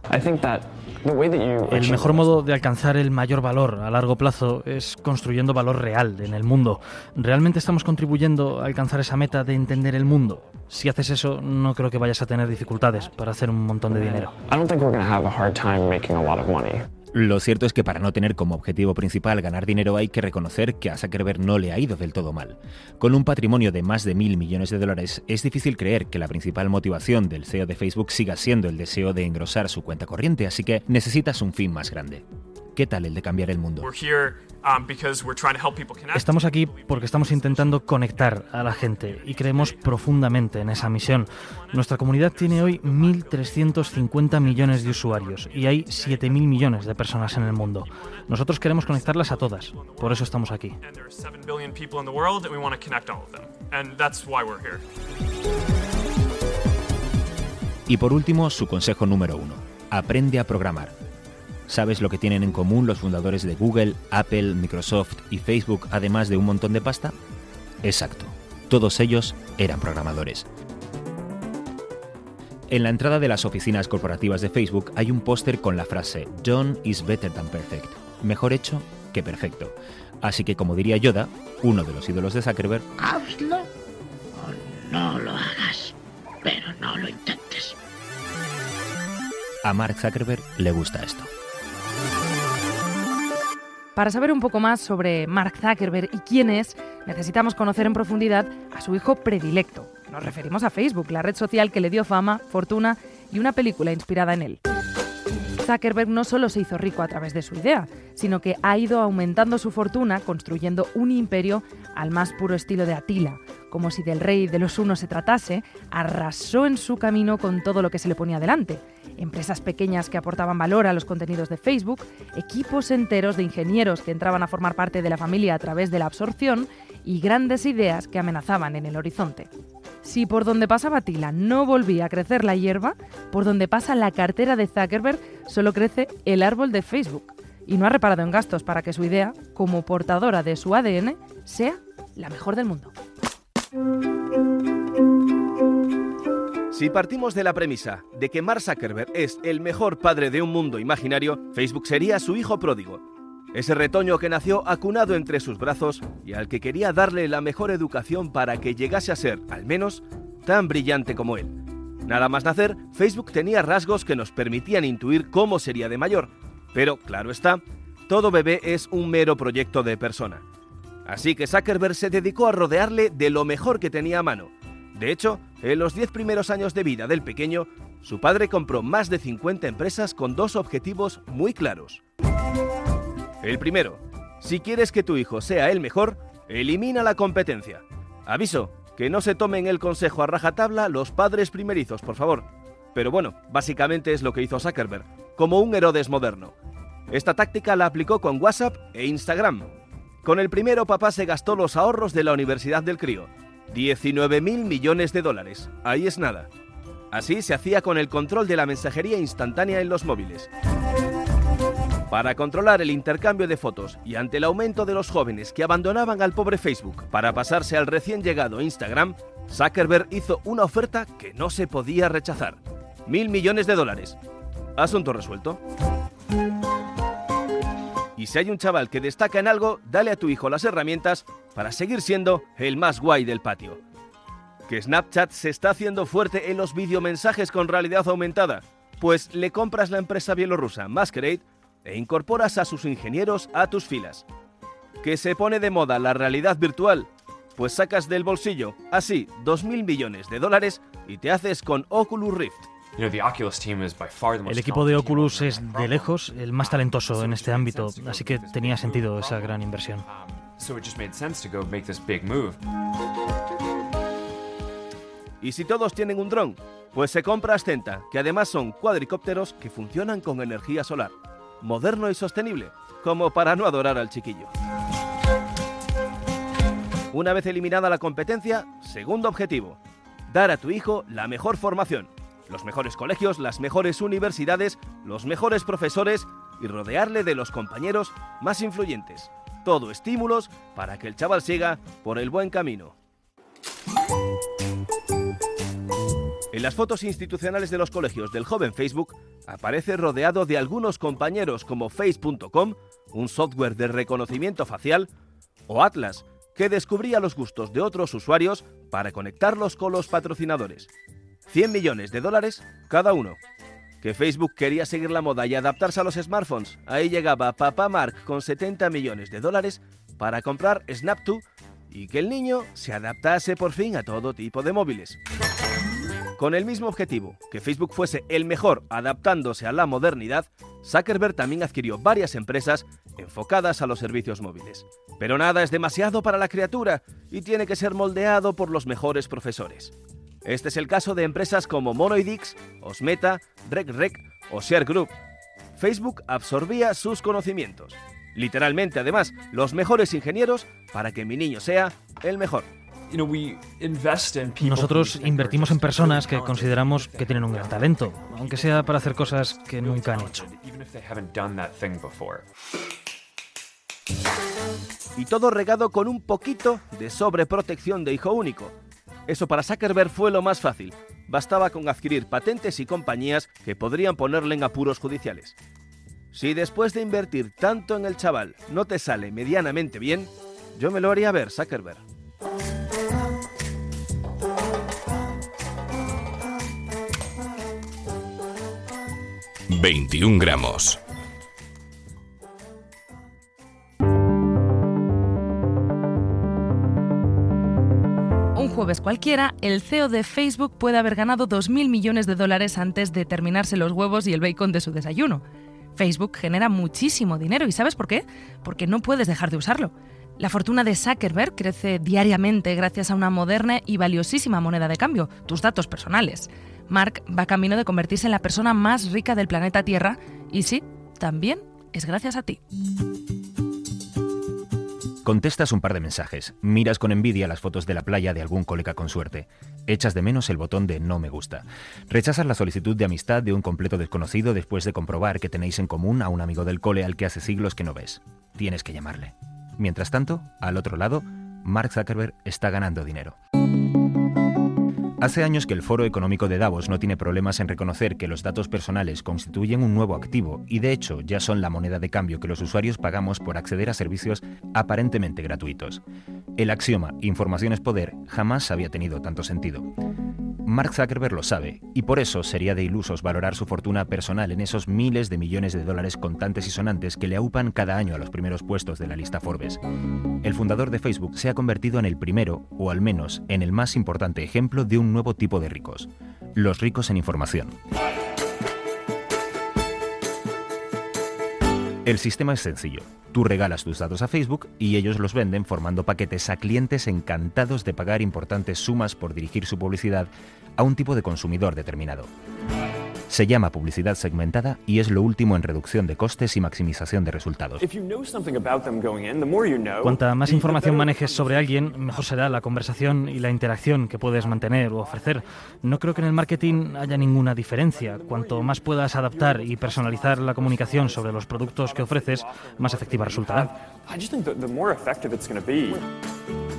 El mejor modo de alcanzar el mayor valor a largo plazo es construyendo valor real en el mundo. ¿Realmente estamos contribuyendo a alcanzar esa meta de entender el mundo? Si haces eso, no creo que vayas a tener dificultades para hacer un montón de dinero. Lo cierto es que para no tener como objetivo principal ganar dinero hay que reconocer que a Zuckerberg no le ha ido del todo mal. Con un patrimonio de más de mil millones de dólares, es difícil creer que la principal motivación del CEO de Facebook siga siendo el deseo de engrosar su cuenta corriente, así que necesitas un fin más grande. ¿Qué tal el de cambiar el mundo? Um, estamos aquí porque estamos intentando conectar a la gente y creemos profundamente en esa misión. Nuestra comunidad tiene hoy 1.350 millones de usuarios y hay 7.000 millones de personas en el mundo. Nosotros queremos conectarlas a todas, por eso estamos aquí. Y por último, su consejo número uno. Aprende a programar. ¿Sabes lo que tienen en común los fundadores de Google, Apple, Microsoft y Facebook, además de un montón de pasta? Exacto, todos ellos eran programadores. En la entrada de las oficinas corporativas de Facebook hay un póster con la frase Done is better than perfect, mejor hecho que perfecto. Así que como diría Yoda, uno de los ídolos de Zuckerberg, hazlo o no lo hagas, pero no lo intentes. A Mark Zuckerberg le gusta esto. Para saber un poco más sobre Mark Zuckerberg y quién es, necesitamos conocer en profundidad a su hijo predilecto. Nos referimos a Facebook, la red social que le dio fama, fortuna y una película inspirada en él. Zuckerberg no solo se hizo rico a través de su idea, sino que ha ido aumentando su fortuna construyendo un imperio al más puro estilo de Atila. Como si del rey de los unos se tratase, arrasó en su camino con todo lo que se le ponía delante empresas pequeñas que aportaban valor a los contenidos de Facebook, equipos enteros de ingenieros que entraban a formar parte de la familia a través de la absorción y grandes ideas que amenazaban en el horizonte. Si por donde pasaba Tila no volvía a crecer la hierba, por donde pasa la cartera de Zuckerberg solo crece el árbol de Facebook. Y no ha reparado en gastos para que su idea, como portadora de su ADN, sea la mejor del mundo. Si partimos de la premisa de que Mark Zuckerberg es el mejor padre de un mundo imaginario, Facebook sería su hijo pródigo. Ese retoño que nació acunado entre sus brazos y al que quería darle la mejor educación para que llegase a ser, al menos, tan brillante como él. Nada más nacer, Facebook tenía rasgos que nos permitían intuir cómo sería de mayor. Pero, claro está, todo bebé es un mero proyecto de persona. Así que Zuckerberg se dedicó a rodearle de lo mejor que tenía a mano De hecho, en los 10 primeros años de vida del pequeño, su padre compró más de 50 empresas con dos objetivos muy claros. El primero, si quieres que tu hijo sea el mejor, elimina la competencia. Aviso, que no se tomen el consejo a rajatabla los padres primerizos, por favor. Pero bueno, básicamente es lo que hizo Zuckerberg, como un Herodes moderno. Esta táctica la aplicó con WhatsApp e Instagram. Con el primero papá se gastó los ahorros de la Universidad del Crío, 19 mil millones de dólares. Ahí es nada. Así se hacía con el control de la mensajería instantánea en los móviles. Para controlar el intercambio de fotos y ante el aumento de los jóvenes que abandonaban al pobre Facebook para pasarse al recién llegado Instagram, Zuckerberg hizo una oferta que no se podía rechazar. Mil millones de dólares. Asunto resuelto. Y si hay un chaval que destaca en algo, dale a tu hijo las herramientas para seguir siendo el más guay del patio. Que Snapchat se está haciendo fuerte en los videomensajes con realidad aumentada, pues le compras la empresa bielorrusa Masquerade e incorporas a sus ingenieros a tus filas. ¿Que se pone de moda la realidad virtual? Pues sacas del bolsillo, así, 2.000 millones de dólares y te haces con Oculus Rift. El equipo de Oculus es de lejos el más talentoso en este ámbito, así que tenía sentido esa gran inversión. Y si todos tienen un dron, pues se compra Ascenta, que además son cuadricópteros que funcionan con energía solar moderno y sostenible, como para no adorar al chiquillo. Una vez eliminada la competencia, segundo objetivo, dar a tu hijo la mejor formación, los mejores colegios, las mejores universidades, los mejores profesores y rodearle de los compañeros más influyentes. Todo estímulos para que el chaval siga por el buen camino. En las fotos institucionales de los colegios del joven Facebook aparece rodeado de algunos compañeros como Face.com, un software de reconocimiento facial, o Atlas, que descubría los gustos de otros usuarios para conectarlos con los patrocinadores. 100 millones de dólares cada uno. Que Facebook quería seguir la moda y adaptarse a los smartphones. Ahí llegaba Papá Mark con 70 millones de dólares para comprar Snap2 y que el niño se adaptase por fin a todo tipo de móviles. Con el mismo objetivo, que Facebook fuese el mejor adaptándose a la modernidad, Zuckerberg también adquirió varias empresas enfocadas a los servicios móviles. Pero nada es demasiado para la criatura y tiene que ser moldeado por los mejores profesores. Este es el caso de empresas como Monoidix, Osmeta, RecRec o Share Group. Facebook absorbía sus conocimientos. Literalmente, además, los mejores ingenieros para que mi niño sea el mejor. Nosotros invertimos en personas que consideramos que tienen un gran talento, aunque sea para hacer cosas que nunca han hecho. Y todo regado con un poquito de sobreprotección de hijo único. Eso para Zuckerberg fue lo más fácil. Bastaba con adquirir patentes y compañías que podrían ponerle en apuros judiciales. Si después de invertir tanto en el chaval no te sale medianamente bien, yo me lo haría ver, Zuckerberg. 21 gramos. Jueves cualquiera, el CEO de Facebook puede haber ganado 2.000 millones de dólares antes de terminarse los huevos y el bacon de su desayuno. Facebook genera muchísimo dinero y ¿sabes por qué? Porque no puedes dejar de usarlo. La fortuna de Zuckerberg crece diariamente gracias a una moderna y valiosísima moneda de cambio, tus datos personales. Mark va camino de convertirse en la persona más rica del planeta Tierra y sí, también es gracias a ti. Contestas un par de mensajes, miras con envidia las fotos de la playa de algún colega con suerte, echas de menos el botón de no me gusta, rechazas la solicitud de amistad de un completo desconocido después de comprobar que tenéis en común a un amigo del cole al que hace siglos que no ves. Tienes que llamarle. Mientras tanto, al otro lado, Mark Zuckerberg está ganando dinero. Hace años que el Foro Económico de Davos no tiene problemas en reconocer que los datos personales constituyen un nuevo activo y de hecho ya son la moneda de cambio que los usuarios pagamos por acceder a servicios aparentemente gratuitos. El axioma información es poder jamás había tenido tanto sentido. Mark Zuckerberg lo sabe, y por eso sería de ilusos valorar su fortuna personal en esos miles de millones de dólares contantes y sonantes que le aupan cada año a los primeros puestos de la lista Forbes. El fundador de Facebook se ha convertido en el primero, o al menos en el más importante ejemplo de un nuevo tipo de ricos, los ricos en información. El sistema es sencillo. Tú regalas tus datos a Facebook y ellos los venden formando paquetes a clientes encantados de pagar importantes sumas por dirigir su publicidad a un tipo de consumidor determinado. Se llama publicidad segmentada y es lo último en reducción de costes y maximización de resultados. Cuanta más información manejes sobre alguien, mejor será la conversación y la interacción que puedes mantener o ofrecer. No creo que en el marketing haya ninguna diferencia. Cuanto más puedas adaptar y personalizar la comunicación sobre los productos que ofreces, más efectiva resultará.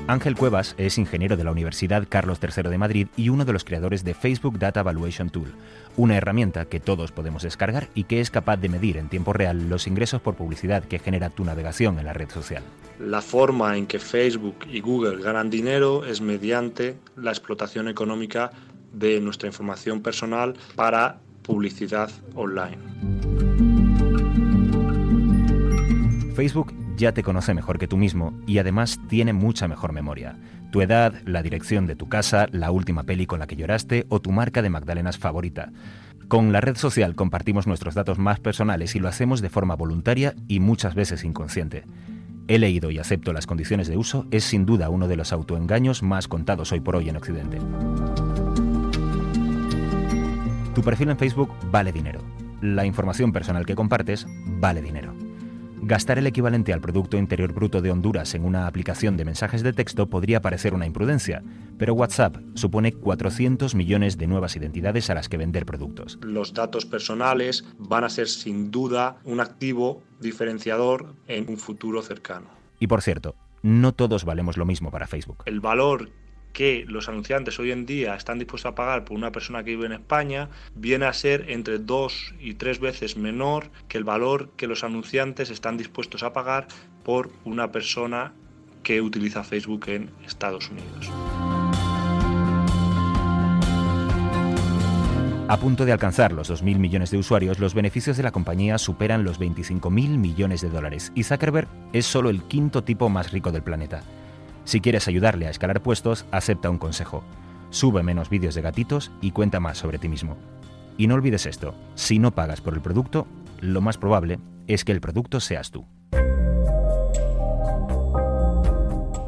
Ángel Cuevas es ingeniero de la Universidad Carlos III de Madrid y uno de los creadores de Facebook Data Evaluation Tool, una herramienta que todos podemos descargar y que es capaz de medir en tiempo real los ingresos por publicidad que genera tu navegación en la red social. La forma en que Facebook y Google ganan dinero es mediante la explotación económica de nuestra información personal para publicidad online. Facebook ya te conoce mejor que tú mismo y además tiene mucha mejor memoria. Tu edad, la dirección de tu casa, la última peli con la que lloraste o tu marca de magdalenas favorita. Con la red social compartimos nuestros datos más personales y lo hacemos de forma voluntaria y muchas veces inconsciente. He leído y acepto las condiciones de uso es sin duda uno de los autoengaños más contados hoy por hoy en Occidente. Tu perfil en Facebook vale dinero. La información personal que compartes vale dinero. Gastar el equivalente al Producto Interior Bruto de Honduras en una aplicación de mensajes de texto podría parecer una imprudencia, pero WhatsApp supone 400 millones de nuevas identidades a las que vender productos. Los datos personales van a ser sin duda un activo diferenciador en un futuro cercano. Y por cierto, no todos valemos lo mismo para Facebook. El valor que los anunciantes hoy en día están dispuestos a pagar por una persona que vive en España viene a ser entre dos y tres veces menor que el valor que los anunciantes están dispuestos a pagar por una persona que utiliza Facebook en Estados Unidos. A punto de alcanzar los 2.000 millones de usuarios, los beneficios de la compañía superan los 25.000 millones de dólares y Zuckerberg es solo el quinto tipo más rico del planeta. Si quieres ayudarle a escalar puestos, acepta un consejo. Sube menos vídeos de gatitos y cuenta más sobre ti mismo. Y no olvides esto, si no pagas por el producto, lo más probable es que el producto seas tú.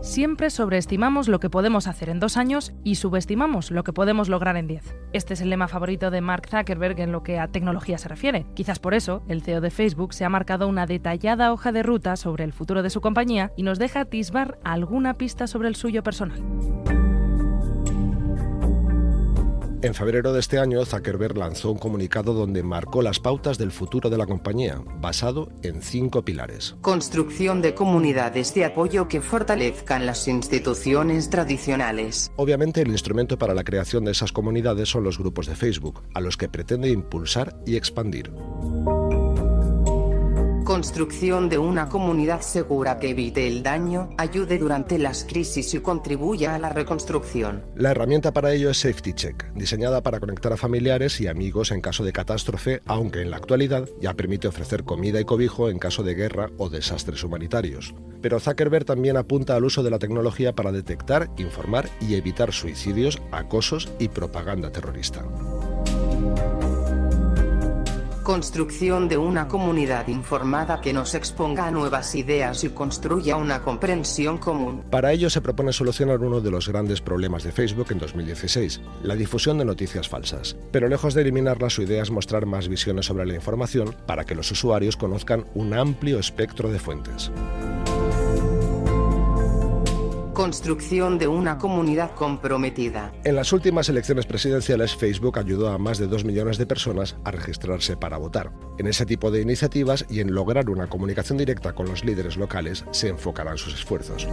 Siempre sobreestimamos lo que podemos hacer en dos años y subestimamos lo que podemos lograr en diez. Este es el lema favorito de Mark Zuckerberg en lo que a tecnología se refiere. Quizás por eso, el CEO de Facebook se ha marcado una detallada hoja de ruta sobre el futuro de su compañía y nos deja atisbar alguna pista sobre el suyo personal. En febrero de este año, Zuckerberg lanzó un comunicado donde marcó las pautas del futuro de la compañía, basado en cinco pilares. Construcción de comunidades de apoyo que fortalezcan las instituciones tradicionales. Obviamente, el instrumento para la creación de esas comunidades son los grupos de Facebook, a los que pretende impulsar y expandir. Construcción de una comunidad segura que evite el daño, ayude durante las crisis y contribuya a la reconstrucción. La herramienta para ello es Safety Check, diseñada para conectar a familiares y amigos en caso de catástrofe, aunque en la actualidad ya permite ofrecer comida y cobijo en caso de guerra o desastres humanitarios. Pero Zuckerberg también apunta al uso de la tecnología para detectar, informar y evitar suicidios, acosos y propaganda terrorista. Construcción de una comunidad informada que nos exponga a nuevas ideas y construya una comprensión común. Para ello se propone solucionar uno de los grandes problemas de Facebook en 2016, la difusión de noticias falsas. Pero lejos de eliminarlas, su idea es mostrar más visiones sobre la información para que los usuarios conozcan un amplio espectro de fuentes. Construcción de una comunidad comprometida. En las últimas elecciones presidenciales, Facebook ayudó a más de 2 millones de personas a registrarse para votar. En ese tipo de iniciativas y en lograr una comunicación directa con los líderes locales se enfocarán sus esfuerzos.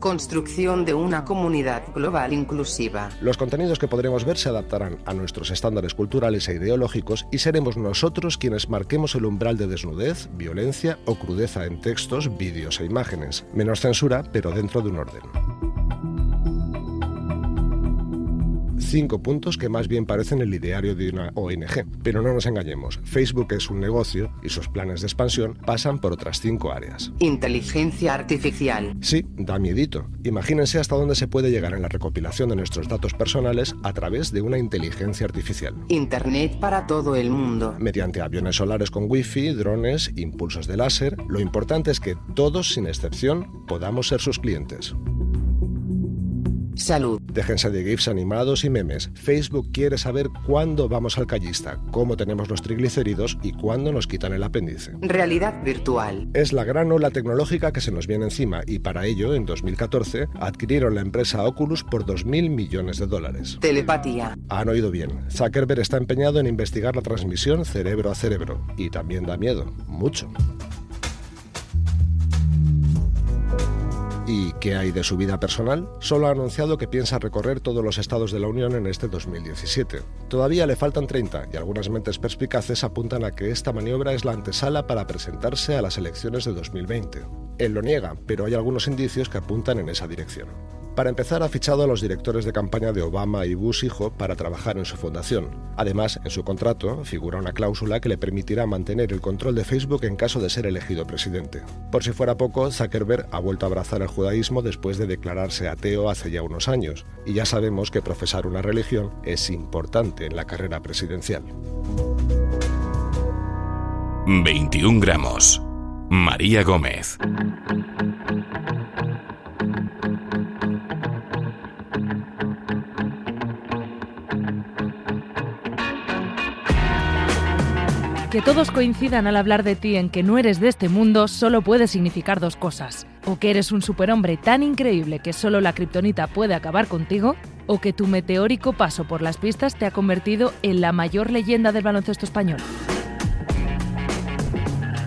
Construcción de una comunidad global inclusiva. Los contenidos que podremos ver se adaptarán a nuestros estándares culturales e ideológicos y seremos nosotros quienes marquemos el umbral de desnudez, violencia o crudeza en textos, vídeos e imágenes. Menos censura, pero dentro de un orden. Cinco puntos que más bien parecen el ideario de una ONG. Pero no nos engañemos, Facebook es un negocio y sus planes de expansión pasan por otras cinco áreas. Inteligencia artificial. Sí, da miedito. Imagínense hasta dónde se puede llegar en la recopilación de nuestros datos personales a través de una inteligencia artificial. Internet para todo el mundo. Mediante aviones solares con wifi, drones, impulsos de láser, lo importante es que todos, sin excepción, podamos ser sus clientes. Salud. Déjense de GIFs animados y memes. Facebook quiere saber cuándo vamos al callista, cómo tenemos los triglicéridos y cuándo nos quitan el apéndice. Realidad virtual. Es la gran ola tecnológica que se nos viene encima y para ello, en 2014, adquirieron la empresa Oculus por 2.000 millones de dólares. Telepatía. Han oído bien. Zuckerberg está empeñado en investigar la transmisión cerebro a cerebro. Y también da miedo. Mucho. ¿Y qué hay de su vida personal? Solo ha anunciado que piensa recorrer todos los estados de la Unión en este 2017. Todavía le faltan 30 y algunas mentes perspicaces apuntan a que esta maniobra es la antesala para presentarse a las elecciones de 2020. Él lo niega, pero hay algunos indicios que apuntan en esa dirección. Para empezar, ha fichado a los directores de campaña de Obama y Bush hijo para trabajar en su fundación. Además, en su contrato figura una cláusula que le permitirá mantener el control de Facebook en caso de ser elegido presidente. Por si fuera poco, Zuckerberg ha vuelto a abrazar el judaísmo después de declararse ateo hace ya unos años, y ya sabemos que profesar una religión es importante en la carrera presidencial. 21 gramos. María Gómez. Que todos coincidan al hablar de ti en que no eres de este mundo solo puede significar dos cosas. O que eres un superhombre tan increíble que solo la kriptonita puede acabar contigo, o que tu meteórico paso por las pistas te ha convertido en la mayor leyenda del baloncesto español.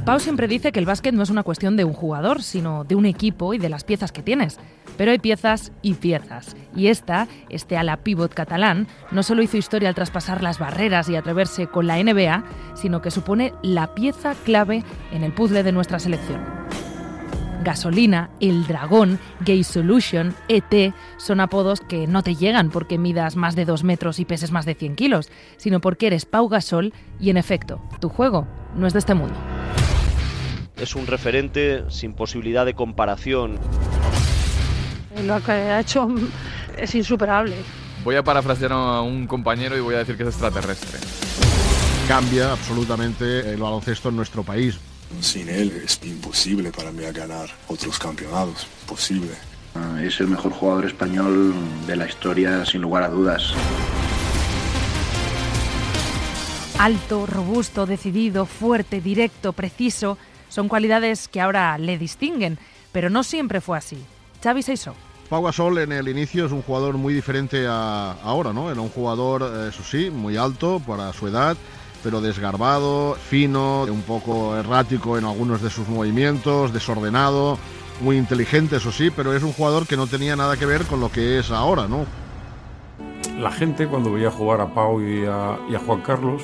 Pau siempre dice que el básquet no es una cuestión de un jugador, sino de un equipo y de las piezas que tienes. Pero hay piezas y piezas. Y esta, este ala pivot catalán, no solo hizo historia al traspasar las barreras y atreverse con la NBA, sino que supone la pieza clave en el puzzle de nuestra selección. Gasolina, El Dragón, Gay Solution, ET son apodos que no te llegan porque midas más de 2 metros y peses más de 100 kilos, sino porque eres Pau Gasol y en efecto, tu juego no es de este mundo es un referente sin posibilidad de comparación. Lo que ha hecho es insuperable. Voy a parafrasear a un compañero y voy a decir que es extraterrestre. Cambia absolutamente el baloncesto en nuestro país. Sin él es imposible para mí ganar otros campeonatos. Posible. Ah, es el mejor jugador español de la historia, sin lugar a dudas. Alto, robusto, decidido, fuerte, directo, preciso son cualidades que ahora le distinguen, pero no siempre fue así. Xavi Seiso. Pau Gasol en el inicio es un jugador muy diferente a ahora, ¿no? Era un jugador, eh, eso sí, muy alto para su edad, pero desgarbado, fino, un poco errático en algunos de sus movimientos, desordenado, muy inteligente, eso sí, pero es un jugador que no tenía nada que ver con lo que es ahora, ¿no? La gente cuando veía jugar a Pau y a, y a Juan Carlos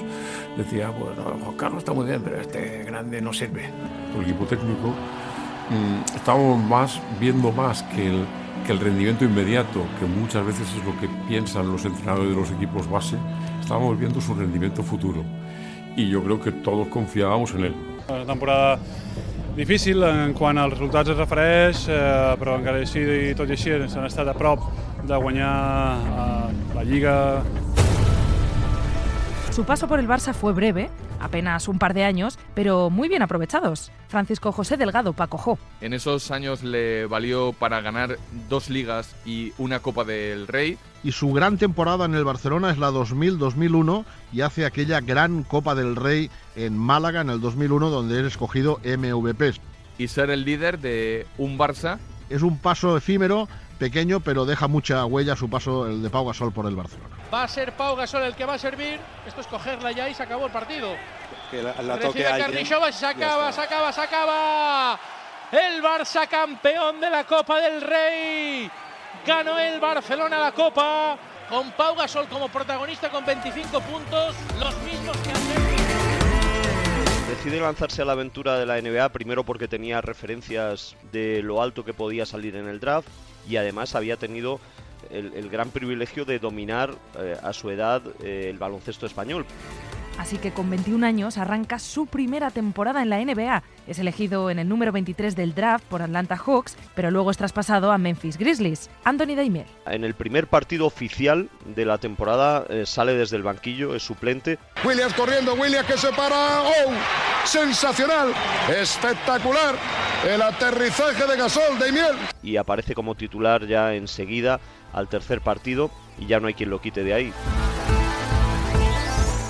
decía, bueno, Juan Carlos está muy bien, pero este grande no sirve. El equipo técnico mm, estábamos más, viendo más que el, que el rendimiento inmediato, que muchas veces es lo que piensan los entrenadores de los equipos base, estábamos viendo su rendimiento futuro. Y yo creo que todos confiábamos en él. Una temporada difícil en quant als resultats es refereix, eh, però encara així i tot i així s'han estat a prop de guanyar eh, la Lliga, su paso por el Barça fue breve, apenas un par de años, pero muy bien aprovechados. Francisco José Delgado, Paco En esos años le valió para ganar dos ligas y una Copa del Rey. Y su gran temporada en el Barcelona es la 2000-2001 y hace aquella gran Copa del Rey en Málaga en el 2001 donde es escogido MVP. Y ser el líder de un Barça. Es un paso efímero, pequeño, pero deja mucha huella su paso el de Pau Gasol por el Barcelona. Va a ser Pau Gasol el que va a servir. Esto es cogerla ya y se acabó el partido. Que la, la toque se acaba, se acaba, se acaba. El Barça campeón de la Copa del Rey. Ganó el Barcelona la Copa con Pau Gasol como protagonista con 25 puntos, los mismos que ayer. Decide lanzarse a la aventura de la NBA primero porque tenía referencias de lo alto que podía salir en el draft y además había tenido el, gran privilegio de dominar eh, a su edad eh, el baloncesto español. Así que con 21 años arranca su primera temporada en la NBA. Es elegido en el número 23 del draft por Atlanta Hawks, pero luego es traspasado a Memphis Grizzlies. Anthony Daimiel. En el primer partido oficial de la temporada eh, sale desde el banquillo, es suplente. Williams corriendo, Williams que se para. ¡Oh! Sensacional, espectacular. El aterrizaje de Gasol, Daimiel. Y aparece como titular ya enseguida al tercer partido y ya no hay quien lo quite de ahí.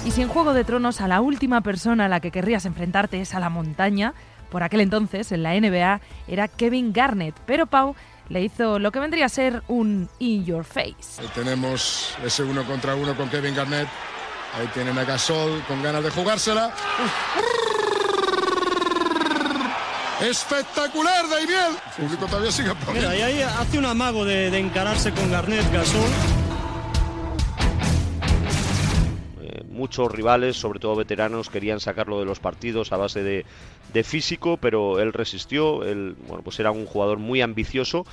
Y si en Juego de Tronos a la última persona a la que querrías enfrentarte es a la montaña, por aquel entonces en la NBA era Kevin Garnett, pero Pau le hizo lo que vendría a ser un in your face. Ahí tenemos ese uno contra uno con Kevin Garnett. Ahí tienen a Gasol con ganas de jugársela. Espectacular, Daimiel. El público todavía sigue Mira, y ahí hace un amago de, de encararse con Garnett, Gasol. Muchos rivales, sobre todo veteranos, querían sacarlo de los partidos a base de, físico, pero él resistió, él bueno, pues era un jugador muy ambicioso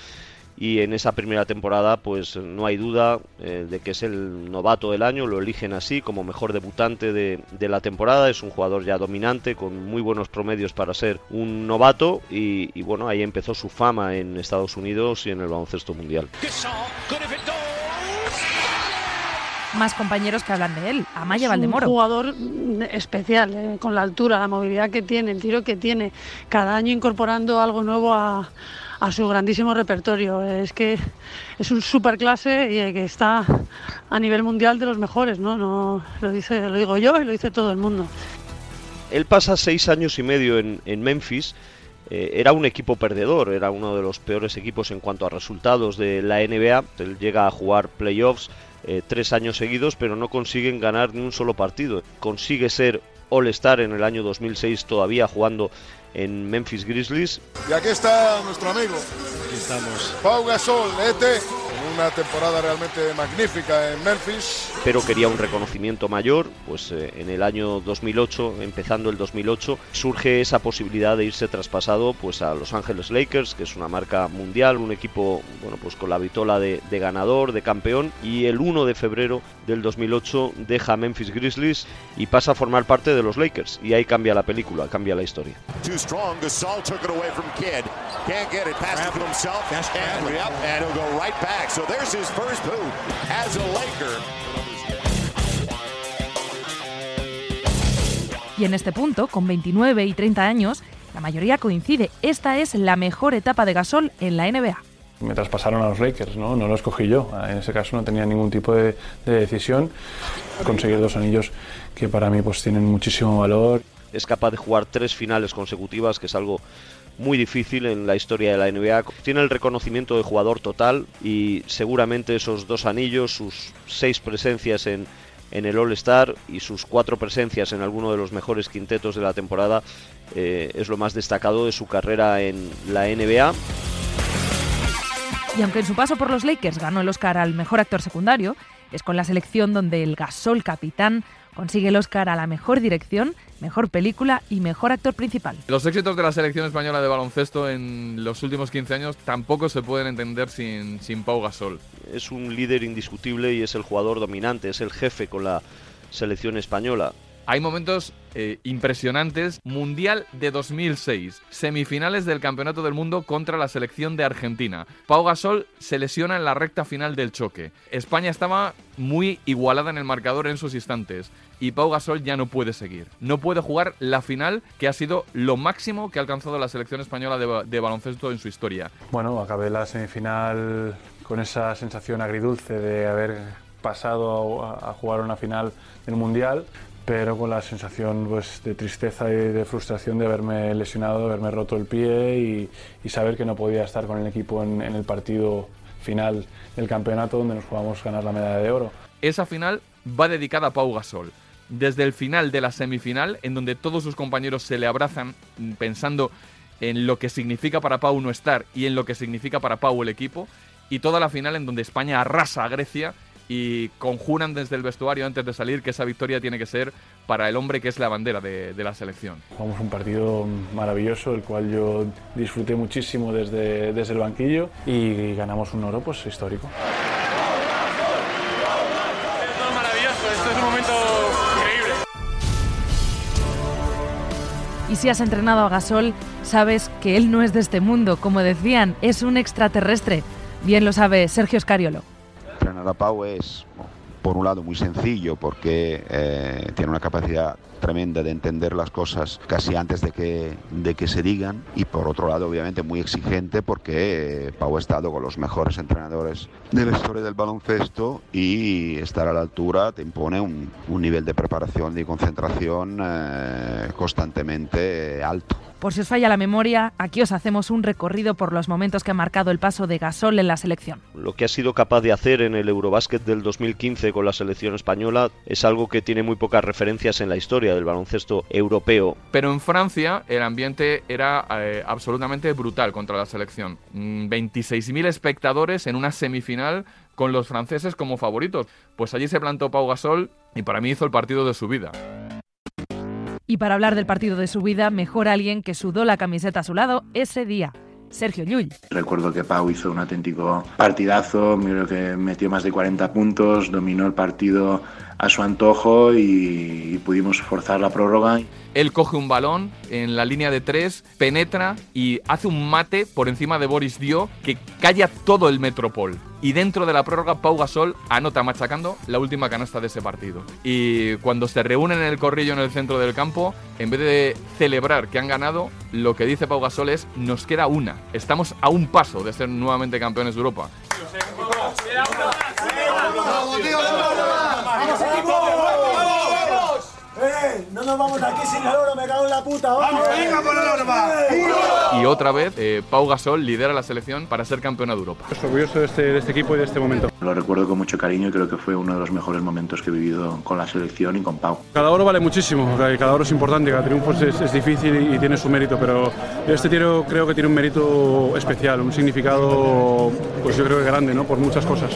y en esa primera temporada pues no hay duda eh, de que es el novato del año, lo eligen así como mejor debutante de, la temporada, es un jugador ya dominante con muy buenos promedios para ser un novato y, y bueno, ahí empezó su fama en Estados Unidos y en el baloncesto mundial más compañeros que hablan de él. Amaya Valdemoro. Un jugador especial, eh, con la altura, la movilidad que tiene, el tiro que tiene, cada año incorporando algo nuevo a, su grandísimo repertorio. Es que es un super clase y que está a nivel mundial de los mejores, ¿no? no lo, dice, lo digo yo y lo dice todo el mundo. Él pasa seis años y medio en, Memphis. Eh, era un equipo perdedor, era uno de los peores equipos en cuanto a resultados de la NBA. Él llega a jugar playoffs eh, tres años seguidos, pero no consiguen ganar ni un solo partido. Consigue ser All-Star en el año 2006 todavía jugando en Memphis Grizzlies. Y aquí está nuestro amigo. Aquí estamos. Pau Gasol, ET una temporada realmente magnífica en Memphis. Pero quería un reconocimiento mayor, pues eh, en el año 2008, empezando el 2008, surge esa posibilidad de irse traspasado pues a Los Ángeles Lakers, que es una marca mundial, un equipo bueno pues con la vitola de, ganador, de campeón, y el 1 de febrero del 2008 deja Memphis Grizzlies y pasa a formar parte de los Lakers, y ahí cambia la película, cambia la historia. Y en este punto, con 29 y 30 años, la mayoría coincide. Esta es la mejor etapa de Gasol en la NBA. Me traspasaron a los Lakers, ¿no? No lo escogí yo. En ese caso no tenía ningún tipo de, decisión. Conseguir dos anillos que para mí pues tienen muchísimo valor. Es capaz de jugar tres finales consecutivas, que es algo muy difícil en la historia de la NBA. Tiene el reconocimiento de jugador total y seguramente esos dos anillos, sus seis presencias en, en el All-Star y sus cuatro presencias en alguno de los mejores quintetos de la temporada eh, es lo más destacado de su carrera en la NBA. Y aunque en su paso por los Lakers ganó el Oscar al mejor actor secundario, es con la selección donde el Gasol capitán Consigue el Oscar a la mejor dirección, mejor película y mejor actor principal. Los éxitos de la selección española de baloncesto en los últimos 15 años tampoco se pueden entender sin, sin Pau Gasol. Es un líder indiscutible y es el jugador dominante, es el jefe con la selección española. Hay momentos eh, impresionantes. Mundial de 2006. Semifinales del Campeonato del Mundo contra la selección de Argentina. Pau Gasol se lesiona en la recta final del choque. España estaba muy igualada en el marcador en sus instantes. Y Pau Gasol ya no puede seguir. No puede jugar la final que ha sido lo máximo que ha alcanzado la selección española de, baloncesto en su historia. Bueno, acabé la semifinal con esa sensación agridulce de haber pasado a, a jugar una final del Mundial pero con la sensación pues, de tristeza y de frustración de haberme lesionado, de haberme roto el pie y, saber que no podía estar con el equipo en, el partido final del campeonato donde nos jugamos ganar la medalla de oro. Esa final va dedicada a Pau Gasol. Desde el final de la semifinal, en donde todos sus compañeros se le abrazan pensando en lo que significa para Pau no estar y en lo que significa para Pau el equipo, y toda la final en donde España arrasa a Grecia y conjuran desde el vestuario antes de salir que esa victoria tiene que ser para el hombre que es la bandera de, la selección. Jugamos un partido maravilloso, el cual yo disfruté muchísimo desde, desde el banquillo y ganamos un oro pues, histórico. Y si has entrenado a Gasol, sabes que él no es de este mundo, como decían, es un extraterrestre. Bien lo sabe Sergio Escariolo. Entrenar a Pau es, por un lado, muy sencillo porque eh, tiene una capacidad tremenda de entender las cosas casi antes de que, de que se digan y por otro lado obviamente muy exigente porque eh, Pau ha estado con los mejores entrenadores de la historia del baloncesto y estar a la altura te impone un, un nivel de preparación y concentración eh, constantemente alto. Por si os falla la memoria, aquí os hacemos un recorrido por los momentos que ha marcado el paso de Gasol en la selección. Lo que ha sido capaz de hacer en el Eurobásquet del 2015 con la selección española es algo que tiene muy pocas referencias en la historia del baloncesto europeo. Pero en Francia el ambiente era eh, absolutamente brutal contra la selección. 26.000 mm, espectadores en una semifinal con los franceses como favoritos. Pues allí se plantó Pau Gasol y para mí hizo el partido de su vida. Y para hablar del partido de su vida, mejor alguien que sudó la camiseta a su lado ese día. Sergio Llull. Recuerdo que Pau hizo un auténtico partidazo, creo que metió más de 40 puntos, dominó el partido a su antojo y, pudimos forzar la prórroga. Él coge un balón en la línea de tres, penetra y hace un mate por encima de Boris Dio que calla todo el Metropol. Y dentro de la prórroga, Pau Gasol anota machacando la última canasta de ese partido. Y cuando se reúnen en el corrillo en el centro del campo, en vez de celebrar que han ganado, lo que dice Pau Gasol es: nos queda una. Estamos a un paso de ser nuevamente campeones de Europa. ¡Eh! No nos vamos aquí sin el oro, me cago en la puta. ¡Vamos, venga por el oro, Y otra vez, eh, Pau Gasol lidera la selección para ser campeona de Europa. Estoy orgulloso de este, de este equipo y de este momento. Lo recuerdo con mucho cariño y creo que fue uno de los mejores momentos que he vivido con la selección y con Pau. Cada oro vale muchísimo, cada oro es importante, cada triunfo es, es difícil y, tiene su mérito, pero este tiro creo que tiene un mérito especial, un significado, pues yo creo que grande, ¿no? Por muchas cosas.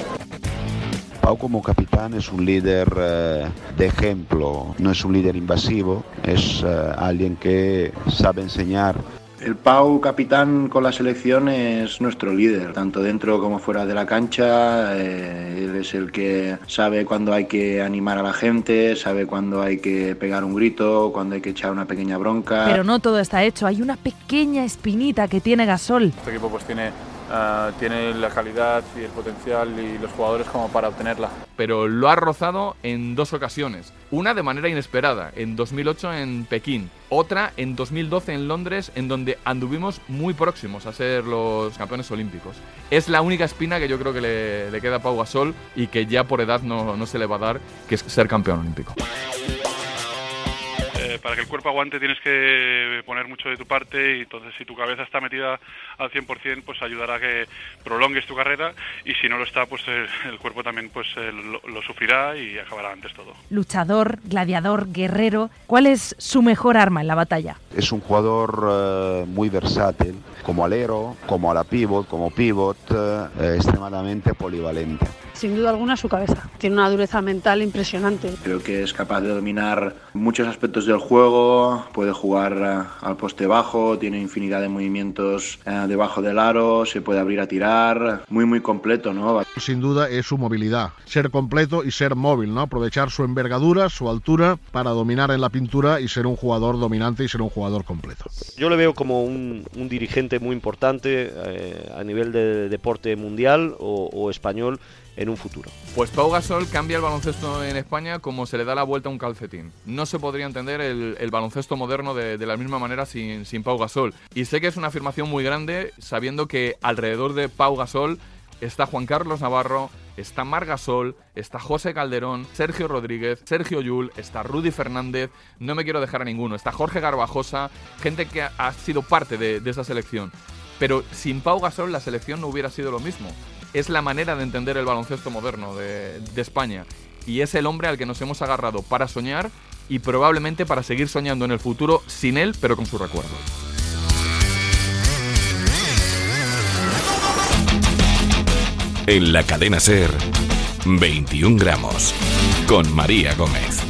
Pau como capitán es un líder eh, de ejemplo, no es un líder invasivo, es eh, alguien que sabe enseñar. El Pau capitán con la selección es nuestro líder, tanto dentro como fuera de la cancha. Eh, él es el que sabe cuándo hay que animar a la gente, sabe cuándo hay que pegar un grito, cuándo hay que echar una pequeña bronca. Pero no todo está hecho, hay una pequeña espinita que tiene Gasol. Este equipo pues tiene Ah, tiene la calidad y el potencial y los jugadores como para obtenerla. Pero lo ha rozado en dos ocasiones. Una de manera inesperada, en 2008 en Pekín. Otra en 2012 en Londres, en donde anduvimos muy próximos a ser los campeones olímpicos. Es la única espina que yo creo que le, queda a Pau Gasol y que ya por edad no, no se le va a dar, que es ser campeón olímpico para que el cuerpo aguante tienes que poner mucho de tu parte y entonces si tu cabeza está metida al 100% pues ayudará a que prolongues tu carrera y si no lo está pues el, cuerpo también pues eh, lo, sufrirá y acabará antes todo. Luchador, gladiador, guerrero, ¿cuál es su mejor arma en la batalla? Es un jugador eh, muy versátil, como alero, como a la pivot, como pivot, eh, extremadamente polivalente sin duda alguna su cabeza. Tiene una dureza mental impresionante. Creo que es capaz de dominar muchos aspectos del juego, puede jugar eh, al poste bajo, tiene infinidad de movimientos eh, debajo del aro, se puede abrir a tirar, muy muy completo, ¿no? Sin duda es su movilidad, ser completo y ser móvil, ¿no? Aprovechar su envergadura, su altura para dominar en la pintura y ser un jugador dominante y ser un jugador completo. Yo le veo como un, dirigente muy importante eh, a nivel de deporte mundial o español en un futuro. Pues Pau Gasol cambia el baloncesto en España como se le da la vuelta a un calcetín. No se podría entender el, baloncesto moderno de, la misma manera sin, Pau Gasol. Y sé que es una afirmación muy grande sabiendo que alrededor de Pau Gasol está Juan Carlos Navarro, está Mar Gasol, está José Calderón, Sergio Rodríguez, Sergio Yul, está Rudy Fernández, no me quiero dejar a ninguno, está Jorge Garbajosa, gente que ha, sido parte de, de esa selección. Pero sin Pau Gasol la selección no hubiera sido lo mismo es la manera de entender el baloncesto moderno de, España. Y es el hombre al que nos hemos agarrado para soñar y probablemente para seguir soñando en el futuro sin él, pero con su recuerdo. En la cadena Ser, 21 gramos, con María Gómez.